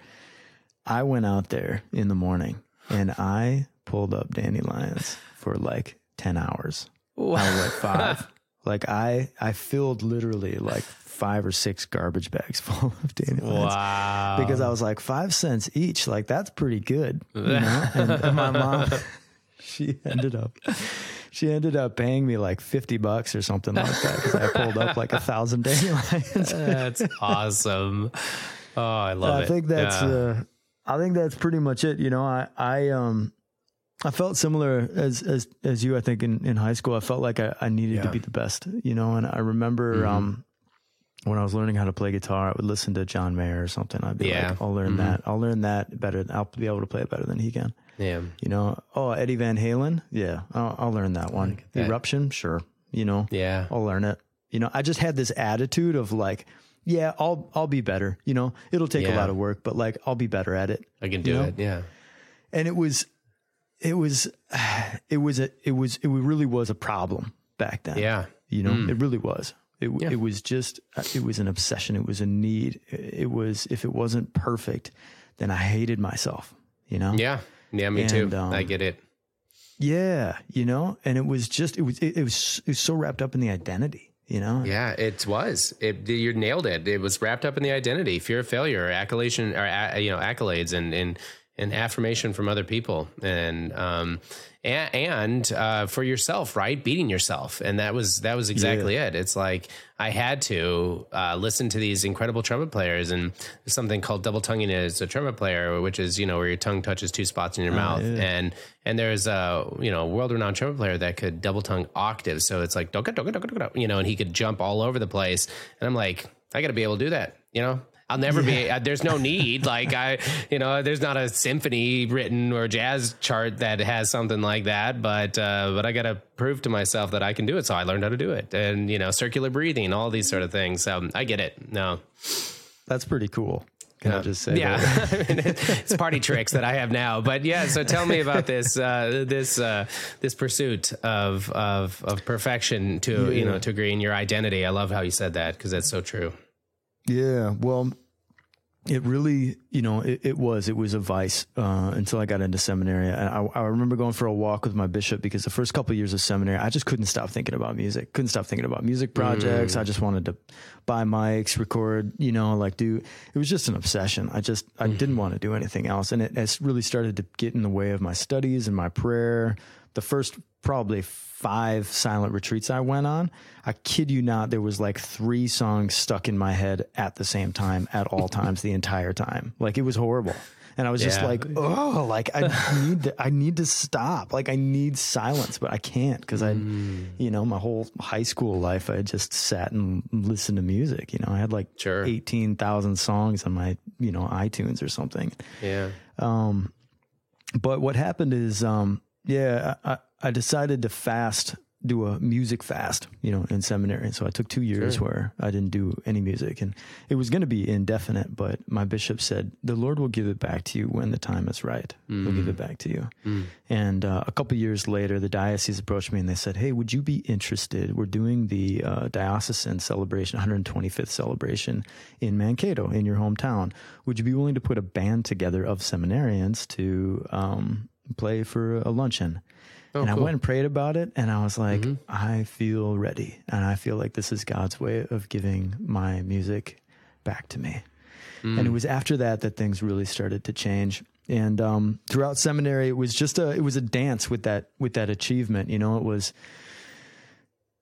I went out there in the morning and I pulled up dandelions for like 10 hours. I was like five. like I, I filled literally like five or six garbage bags full of dandelions Wow. because I was like five cents each. Like that's pretty good, you know. and, and my mom, she ended up, she ended up paying me like fifty bucks or something like that because I pulled up like a thousand dandelions. That's awesome. Oh, I love I it. I think that's, Yeah. uh, I think that's pretty much it. You know, I, I, um, I felt similar as as as you. I think in, in high school, I felt like I, I needed to Yeah. Mm-hmm. be the best. You know, and I remember um, when I was learning how to play guitar, I would listen to John Mayer or something. I'd be Yeah. like, I'll learn Mhm. that. I'll learn that better. I'll be able to play it better than he can. yeah. You know, oh Eddie Van Halen, yeah, I'll, I'll learn that one. that. Eruption, sure. You know, Yeah. I'll learn it. You know, I just had this attitude of like, yeah, I'll I'll be better. You know, it'll take a lot of work, but like I'll be better at it. I can do You know? it. Yeah. And it was, it was, it was a, it was, it really was a problem back then. Yeah. You know, it really was. It, Yeah. it was just, it was an obsession. It was a need. It was, if it wasn't perfect, then I hated myself, you know? Yeah. Yeah. Me And, too. um, I get it. Yeah. You know, and it was just, it was, it, it was, it was so wrapped up in the identity, you know? Yeah, it was. It you nailed it. It was wrapped up in the identity, fear of failure, accolation, or you know, accolades, and and and affirmation from other people, and um, and, and uh, for yourself, right? Beating yourself, and that was that was exactly it. It's like I had to uh, listen to these incredible trumpet players, and something called double tonguing as a trumpet player, which is you know where your tongue touches two spots in your mouth, and and there's a you know world renowned trumpet player that could double tongue octaves, so it's like you know, and he could jump all over the place, and I'm like, I got to be able to do that, you know. I'll never be. Uh, there's no need. Like I, you know, there's not a symphony written or jazz chart that has something like that. But uh, but I got to prove to myself that I can do it. So I learned how to do it, and you know, circular breathing, all these sort of things. So I get it. No, That's pretty cool. Can I just say yeah. I mean, it's party tricks that I have now. But yeah, so tell me about this uh, this uh, this pursuit of of of perfection to you know to agree in your identity. I love how you said that because that's so true. Yeah, well, it really, you know, it, it was it was a vice uh, until I got into seminary. And I, I remember going for a walk with my bishop because the first couple of years of seminary, I just couldn't stop thinking about music. Couldn't stop thinking about music projects. I just wanted to buy mics, record, you know, like do. It was just an obsession. I just I didn't want to do anything else, and it has really started to get in the way of my studies and my prayer. The first probably five silent retreats I went on, I kid you not, there was like three songs stuck in my head at the same time at all times the entire time. Like it was horrible. And I was just like, oh, like I need to, I need to stop. Like I need silence, but I can't because I, you know, my whole high school life, I just sat and listened to music. You know, I had like Sure. 18,000 songs on my, you know, iTunes or something. Yeah. Um, but what happened is, um, yeah, I, I- decided to fast, do a music fast, you know, in seminary. So I took two years where I didn't do any music and it was going to be indefinite, but my bishop said, the Lord will give it back to you when the time is right. He'll give it back to you. And, uh, a couple years later, the diocese approached me and they said, Hey, would you be interested? We're doing the, uh, diocesan celebration, 125th celebration in Mankato in your hometown. Would you be willing to put a band together of seminarians to, um, play for a luncheon? and I went and prayed about it, and I was like, I feel ready, and I feel like this is God's way of giving my music back to me. And it was after that that things really started to change. And um, throughout seminary, it was just a it was a dance with that with that achievement. You know, it was.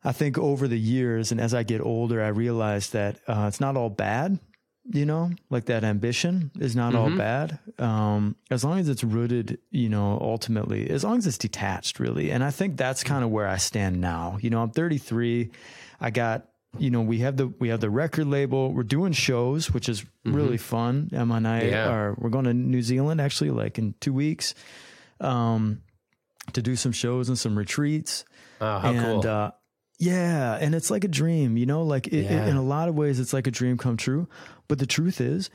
I think over the years, and as I get older, I realize that uh, it's not all bad. You know, like that ambition is not all bad. Um, as long as it's rooted, you know, ultimately, as long as it's detached, really. And I think that's kind of where I stand now. You know, I'm 33. I got, you know, we have the we have the record label. We're doing shows, which is really fun. Emma and I Yeah. are we're going to New Zealand actually, like in two weeks, um, to do some shows and some retreats Oh, how and cool. uh, yeah, and it's like a dream, you know. Like it, it- in a lot of ways, it's like a dream come true. But the truth is,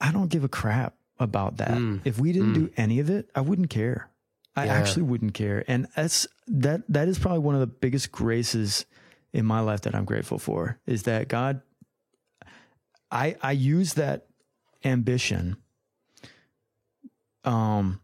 I don't give a crap about that. If we didn't do any of it, I wouldn't care. I Mm. Yeah. actually wouldn't care, and that's that. That is probably one of the biggest graces in my life that I'm grateful for. Is that God? I I use that ambition, um,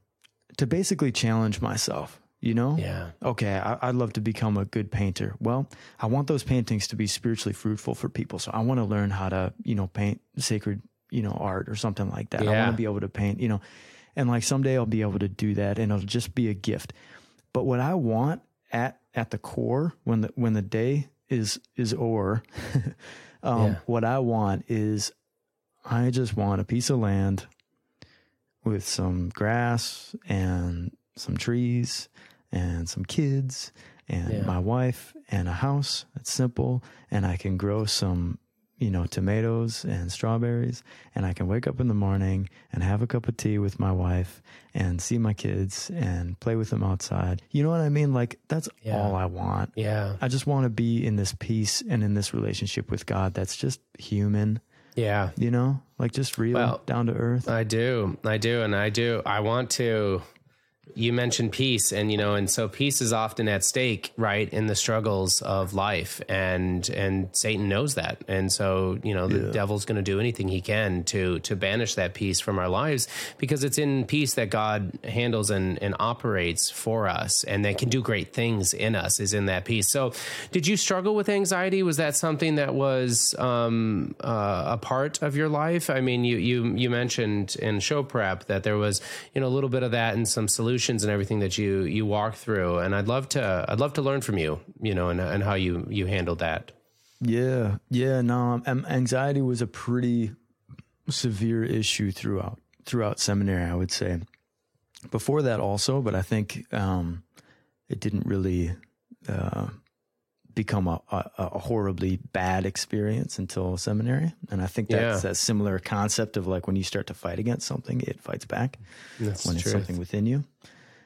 to basically challenge myself. You know, yeah. okay, I, I'd love to become a good painter. Well, I want those paintings to be spiritually fruitful for people. So I want to learn how to, you know, paint sacred, you know, art or something like that. I want to be able to paint, you know, and like someday I'll be able to do that and it'll just be a gift. But what I want at, at the core when the, when the day is, is o'er, um, Yeah. what I want is I just want a piece of land with some grass and some trees and some kids and Yeah. my wife and a house It's simple and I can grow some you know tomatoes and strawberries and I can wake up in the morning and have a cup of tea with my wife and see my kids and play with them outside. You know what I mean? Like that's Yeah. all I want. Yeah. I just want to be in this peace and in this relationship with God that's just human, Yeah. you know? Like just real, Well, down to earth. I do. I do. And I do. I want to. You mentioned peace, and you know, and so peace is often at stake, right, in the struggles of life, and and Satan knows that, and so you know, the devil's going to do anything he can to to banish that peace from our lives, because it's in peace that God handles and and operates for us, and that can do great things in us. Is in that peace. So, did you struggle with anxiety? Was that something that was um, uh, a part of your life? I mean, you you you mentioned in show prep that there was you know a little bit of that and some solutions and everything that you you walk through, and I'd love to I'd love to learn from you, you know, and and how you you handled that. Yeah, yeah. No, um, anxiety was a pretty severe issue throughout throughout seminary. I would say before that also, but I think um, it didn't really uh, become a, a, a horribly bad experience until seminary. And I think that's Yeah. that similar concept of like when you start to fight against something, it fights back That's when it's something within you.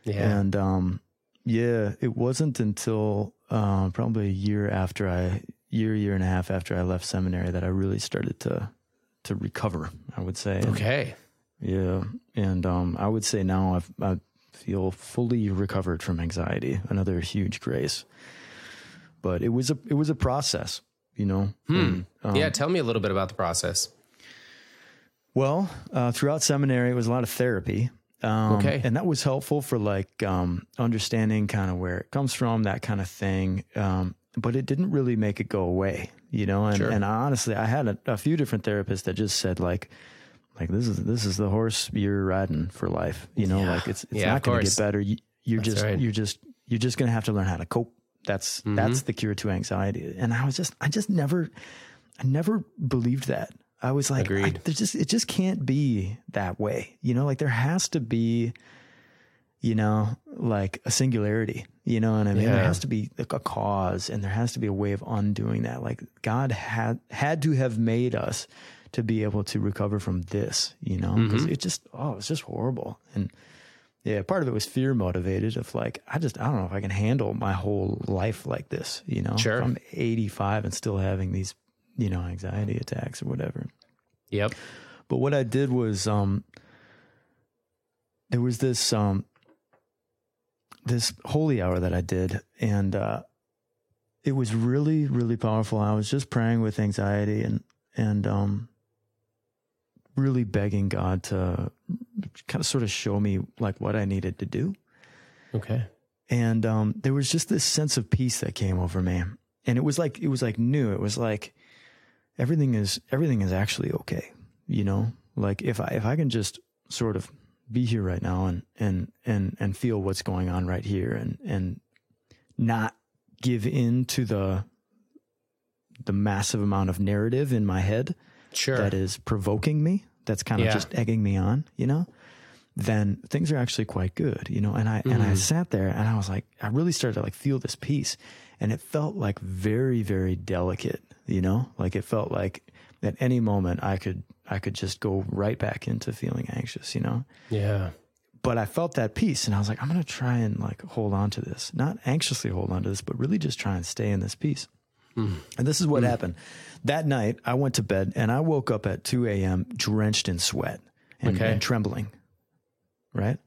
Yeah. And um, yeah, it wasn't until uh, probably a year after I, year, year and a half after I left seminary that I really started to to recover. I would say. And, okay. Yeah, and um, I would say now I've, I feel fully recovered from anxiety. Another huge grace. But it was a it was a process, you know. And, um, yeah. Tell me a little bit about the process. Well, uh, throughout seminary, it was a lot of therapy. Um, Okay. And that was helpful for like um, understanding kind of where it comes from, that kind of thing. Um, but it didn't really make it go away, you know. And, Sure. and honestly, I had a, a few different therapists that just said like, like this is this is the horse you're riding for life, you know. Yeah. Like it's it's Yeah, not going to get better. You, you're That's just right. you're just you're just going to have to learn how to cope. That's Mm-hmm. that's the cure to anxiety. And I was just I just never I never believed that. I was like, I, Agreed. there just it just can't be that way. You know, like there has to be, you know, like a singularity. You know what I mean? There has to be like a cause, and there has to be a way of undoing that. Like God had had to have made us to be able to recover from this. You know, because Mm-hmm. it just oh, it's just horrible. And yeah, part of it was fear motivated. Of like, I just I don't know if I can handle my whole life like this. You know, Sure. If I'm 85 and still having these, you know, anxiety attacks or whatever. Yep. But what I did was um there was this um this holy hour that I did and uh it was really really powerful. I was just praying with anxiety and and um really begging God to kind of sort of show me like what I needed to do. Okay. And um there was just this sense of peace that came over me. And it was like it was like new. It was like everything is everything is actually okay you know like if i if i can just sort of be here right now and and and and feel what's going on right here and and not give in to the the massive amount of narrative in my head Sure. that is provoking me, that's kind of Yeah. just egging me on, you know, then things are actually quite good, you know. And I and Mm-hmm. I sat there and I was like, I really started to like feel this peace, and it felt like very very delicate, you know, like it felt like at any moment I could I could just go right back into feeling anxious, you know. yeah. But I felt that peace, and I was like, I'm gonna try and like hold on to this, not anxiously hold on to this, but really just try and stay in this peace. And this is what happened. That night, I went to bed and I woke up at 2 a.m. drenched in sweat and, Okay. and trembling. Right.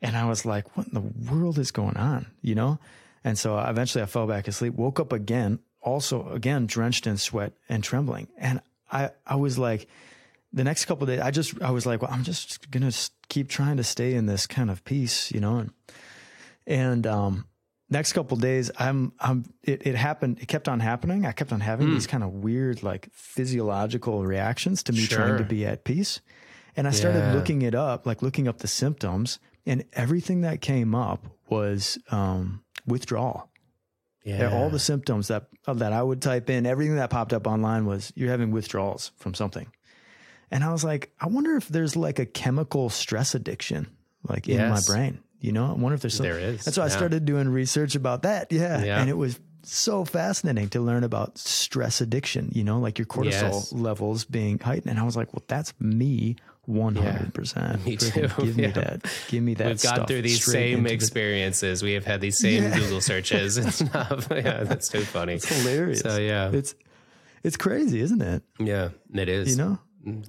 And I was like, what in the world is going on? You know? And so eventually I fell back asleep, woke up again, also again drenched in sweat and trembling. And I, I was like, the next couple of days, I just, I was like, well, I'm just going to keep trying to stay in this kind of peace, you know? And, and, um, next couple of days, I'm, I'm, it, it happened, it kept on happening. I kept on having these kind of weird, like physiological reactions to me trying to be at peace. And I started Yeah. looking it up, like looking up the symptoms, and everything that came up was, um, withdrawal. Yeah. All the symptoms that that I would type in, everything that popped up online was you're having withdrawals from something. And I was like, I wonder if there's like a chemical stress addiction like in my brain. You know, I wonder if there's some, There is, And so I started doing research about that. Yeah. Yeah. And it was so fascinating to learn about stress addiction, you know, like your cortisol Yes. levels being heightened. And I was like, well, that's me 100%. Me Freaking too. Give me that. Give me that We've gone through these same into the- experiences. We have had these same Yeah. Google searches and stuff. yeah, that's too funny. It's hilarious. So yeah, It's, it's crazy, isn't it? yeah, it is. you know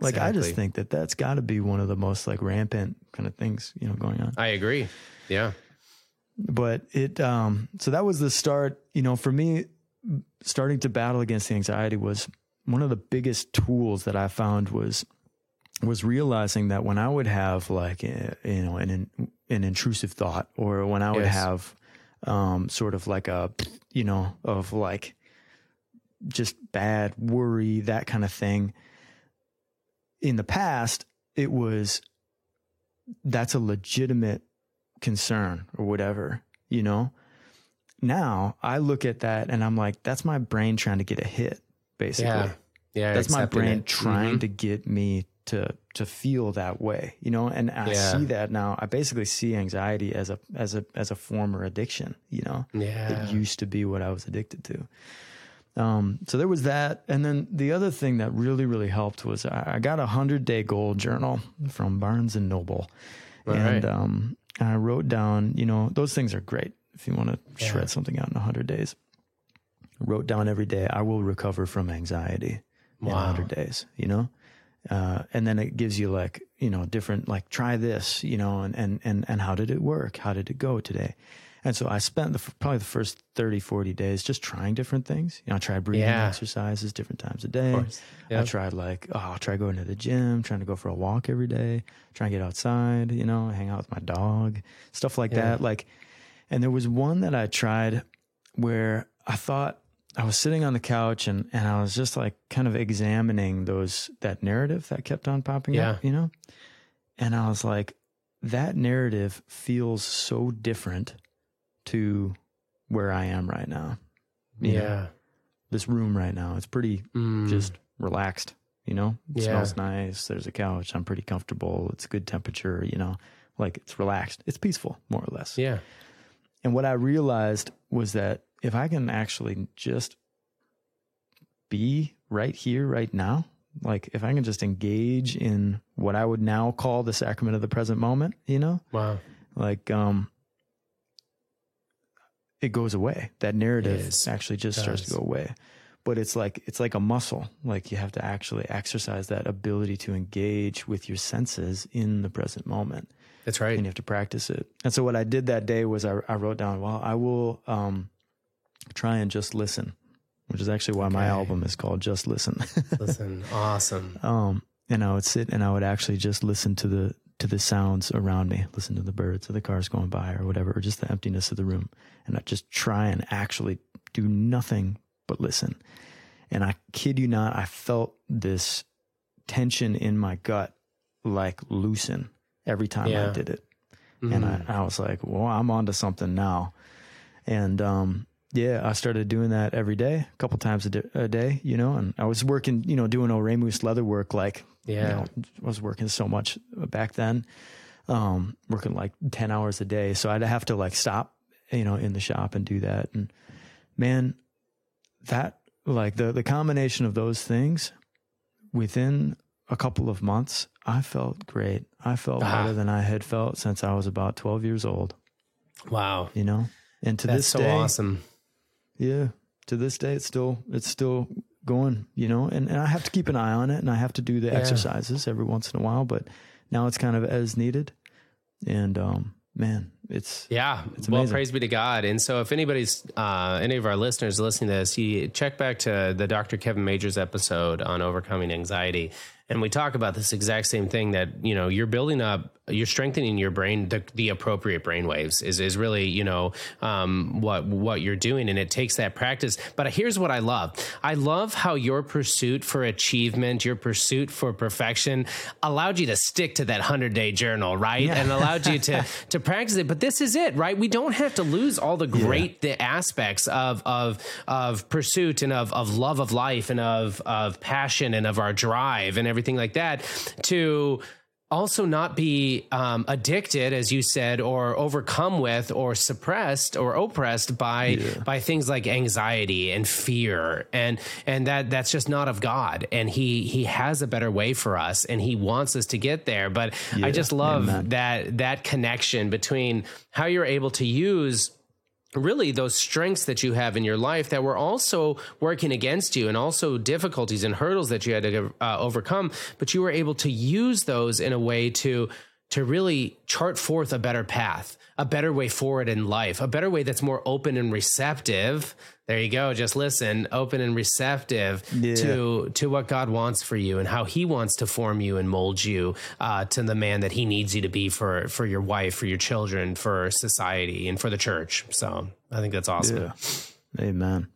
like i just think that that's got to be one of the most like rampant kind of things you know going on I agree. Yeah. but it um so that was the start you know for me starting to battle against the anxiety was one of the biggest tools that i found was was realizing that when i would have like a, you know an an intrusive thought or when i would Yes. have um sort of like a you know of like just bad worry that kind of thing in the past it was that's a legitimate concern or whatever, you know? Now I look at that and I'm like, that's my brain trying to get a hit, basically. Yeah. Yeah. that's my brain it. trying Mhm. to get me to to feel that way, you know? And I Yeah. see that now. I basically see anxiety as a as a as a former addiction, you know? Yeah. It used to be what I was addicted to. Um, so there was that, and then the other thing that really, really helped was I, I got a hundred day goal journal from Barnes and Noble, All and right. um, I wrote down, you know, those things are great if you want to Yeah. shred something out in a hundred days. Wrote down every day, I will recover from anxiety in Wow. hundred days. You know, uh, and then it gives you like you know different like try this, you know, and and and and how did it work? How did it go today? And so I spent the, probably the first 30, 40 days just trying different things. You know, I tried breathing Yeah. exercises different times a day. Yeah. I tried like, oh, I'll try going to the gym, trying to go for a walk every day, trying to get outside, you know, hang out with my dog, stuff like Yeah. that. Like, and there was one that I tried where I thought I was sitting on the couch and, and I was just like kind of examining those, that narrative that kept on popping Yeah. up, you know? And I was like, that narrative feels so different to where I am right now. You know, Yeah. this room right now, it's pretty Mm. just relaxed, you know? It Yeah. smells nice. There's a couch. I'm pretty comfortable. It's a good temperature, you know? Like it's relaxed. It's peaceful, more or less. yeah. And what I realized was that if I can actually just be right here, right now, like if I can just engage in what I would now call the sacrament of the present moment, you know, Wow. like, um, it goes away. That narrative Yes, actually just starts to go away. But it's like it's like a muscle. Like you have to actually exercise that ability to engage with your senses in the present moment That's right. and you have to practice it. And so what I did that day was I, I wrote down, well, I will um, try and just listen, which is actually why my album is called Just Listen. Listen. Awesome. um, and I would sit and I would actually just listen to the to the sounds around me, listen to the birds or the cars going by or whatever, or just the emptiness of the room, and I just try and actually do nothing but listen. And I kid you not, I felt this tension in my gut like loosen every time Yeah. I did it and Mm. I, I was like, well, I'm onto something now. And um, yeah, I started doing that every day, a couple times a, di- a day, you know, and I was working, you know, doing Orémoose leather work. Like, Yeah. you know, I was working so much back then, um, working like 10 hours a day. So I'd have to like stop, you know, in the shop and do that. And man, that like the, the combination of those things within a couple of months, I felt great. I felt Ah. better than I had felt since I was about 12 years old, Wow. you know, and to That's this so day, awesome. yeah, to this day, it's still it's still going, you know, and, and I have to keep an eye on it, and I have to do the Yeah. exercises every once in a while, but now it's kind of as needed, and um, man, it's Yeah. It's well, praise be to God. And so if anybody's, uh, any of our listeners listening to this, you check back to the Dr. Kevin Majeres episode on overcoming anxiety. And we talk about this exact same thing that, you know, you're building up, you're strengthening your brain, the, the appropriate brain waves is, is really, you know, um, what, what you're doing. And it takes that practice. But here's what I love. I love how your pursuit for achievement, your pursuit for perfection allowed you to stick to that hundred day journal, right? And allowed you to, to practice it. But this is it, right? We don't have to lose all the great the aspects of, of, of pursuit and of, of love of life and of, of passion and of our drive and everything like that to also not be um, addicted, as you said, or overcome with, or suppressed, or oppressed by by things like anxiety and fear, and and that that's just not of God. And he he has a better way for us, and he wants us to get there. But I just love Amen. that that connection between how you're able to use really those strengths that you have in your life that were also working against you and also difficulties and hurdles that you had to uh, overcome but you were able to use those in a way to to really chart forth a better path a better way forward in life a better way that's more open and receptive. There you go. Just listen. Open and receptive Yeah. to to what god wants for you and how he wants to form you and mold you uh, to the man that he needs you to be for for your wife for your children for society and for the church. So i think that's awesome. Yeah, amen.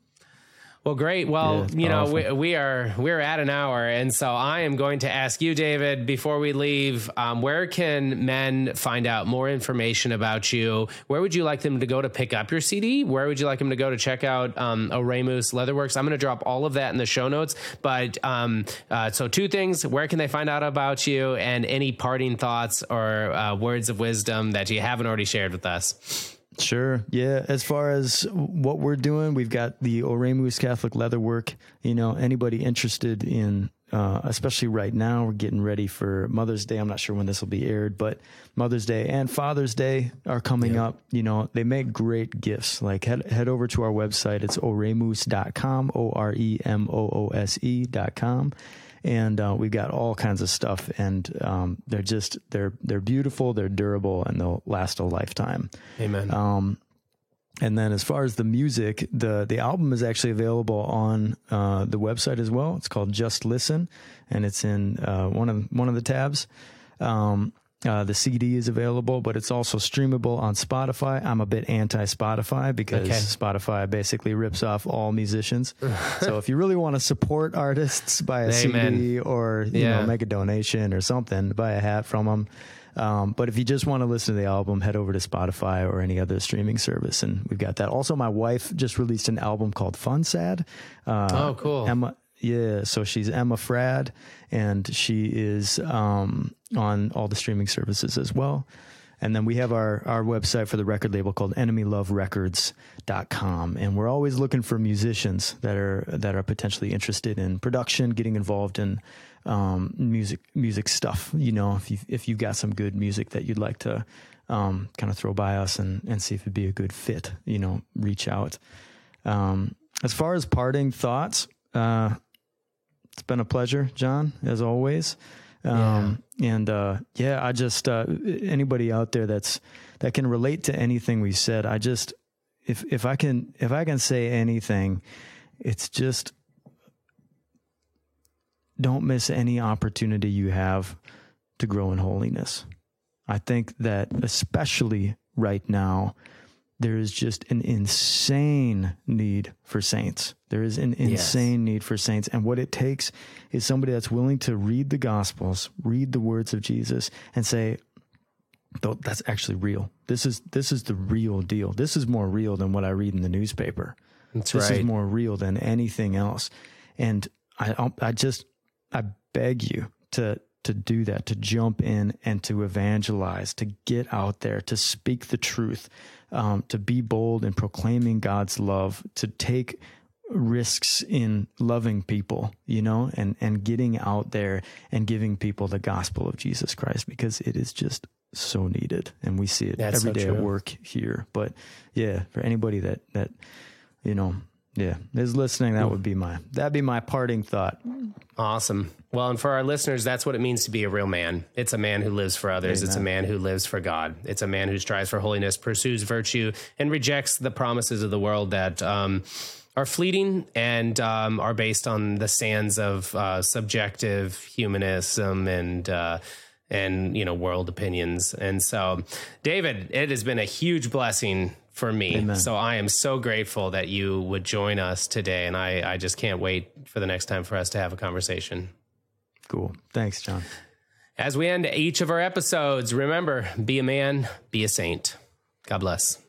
Well, great. Well, Yeah, you know, we, we are we're at an hour, and so I am going to ask you, David, before we leave, um, where can men find out more information about you? Where would you like them to go to pick up your CD? Where would you like them to go to check out um, Orémoose Leatherworks? I'm going to drop all of that in the show notes. But um, uh, so, two things: where can they find out about you, and any parting thoughts or uh, words of wisdom that you haven't already shared with us? Sure. Yeah. As far as what we're doing, we've got the Orémoose Catholic Leatherwork. You know, anybody interested in, uh, especially right now, we're getting ready for Mother's Day. I'm not sure when this will be aired, but Mother's Day and Father's Day are coming up. You know, they make great gifts. Like head, head over to our website. It's oremoose.com, O R E M O O S E.com. And uh, we've got all kinds of stuff, and um, they're just they're they're beautiful, they're durable, and they'll last a lifetime. Amen. Um, and then as far as the music, the the album is actually available on uh, the website as well. It's called Just Listen, and it's in uh, one of one of the tabs. Um, uh, the CD is available, but it's also streamable on Spotify. I'm a bit anti Spotify because Okay. Spotify basically rips off all musicians. so if you really want to support artists, buy a Amen. CD or you Yeah. know make a donation or something, buy a hat from them. Um, but if you just want to listen to the album, head over to Spotify or any other streaming service, and we've got that. Also, my wife just released an album called Fun Sad. Uh, Oh, cool. Emma, yeah. So she's Emma Frad, and she is um, on all the streaming services as well. And then we have our, our website for the record label called enemyloverecords.com. And we're always looking for musicians that are that are potentially interested in production, getting involved in um, music music stuff. You know, if you if you've got some good music that you'd like to um, kind of throw by us and, and see if it'd be a good fit, you know, reach out. Um, as far as parting thoughts, uh, it's been a pleasure, John, as always. Um, and, uh, yeah, I just, uh, anybody out there that's, that can relate to anything we said, I just, if, if I can, if I can say anything, it's just don't miss any opportunity you have to grow in holiness. I think that especially right now, there is just an insane need for saints. There is an insane need for saints. And what it takes is somebody that's willing to read the gospels, read the words of Jesus and say, though that's actually real. This is this is the real deal. This is more real than what I read in the newspaper. That's this right. is more real than anything else. And I I just I beg you to to do that, to jump in and to evangelize, to get out there, to speak the truth, um, to be bold in proclaiming God's love, to take risks in loving people, you know, and, and getting out there and giving people the gospel of Jesus Christ because it is just so needed. And we see it That's every so day true. at work here. But yeah, for anybody that, that, you know, yeah, is listening, that would be my, that'd be my parting thought. Awesome. Well, and for our listeners, that's what it means to be a real man. It's a man who lives for others. It's a man who lives for God. It's a man who strives for holiness, pursues virtue, and rejects the promises of the world that um, are fleeting and um, are based on the sands of uh, subjective humanism and. Uh, and you know world opinions and so david it has been a huge blessing for me so i am so grateful that you would join us today and i i just can't wait for the next time for us to have a conversation Cool. Thanks, John. as we end each of our episodes, remember be a man, be a saint. God bless.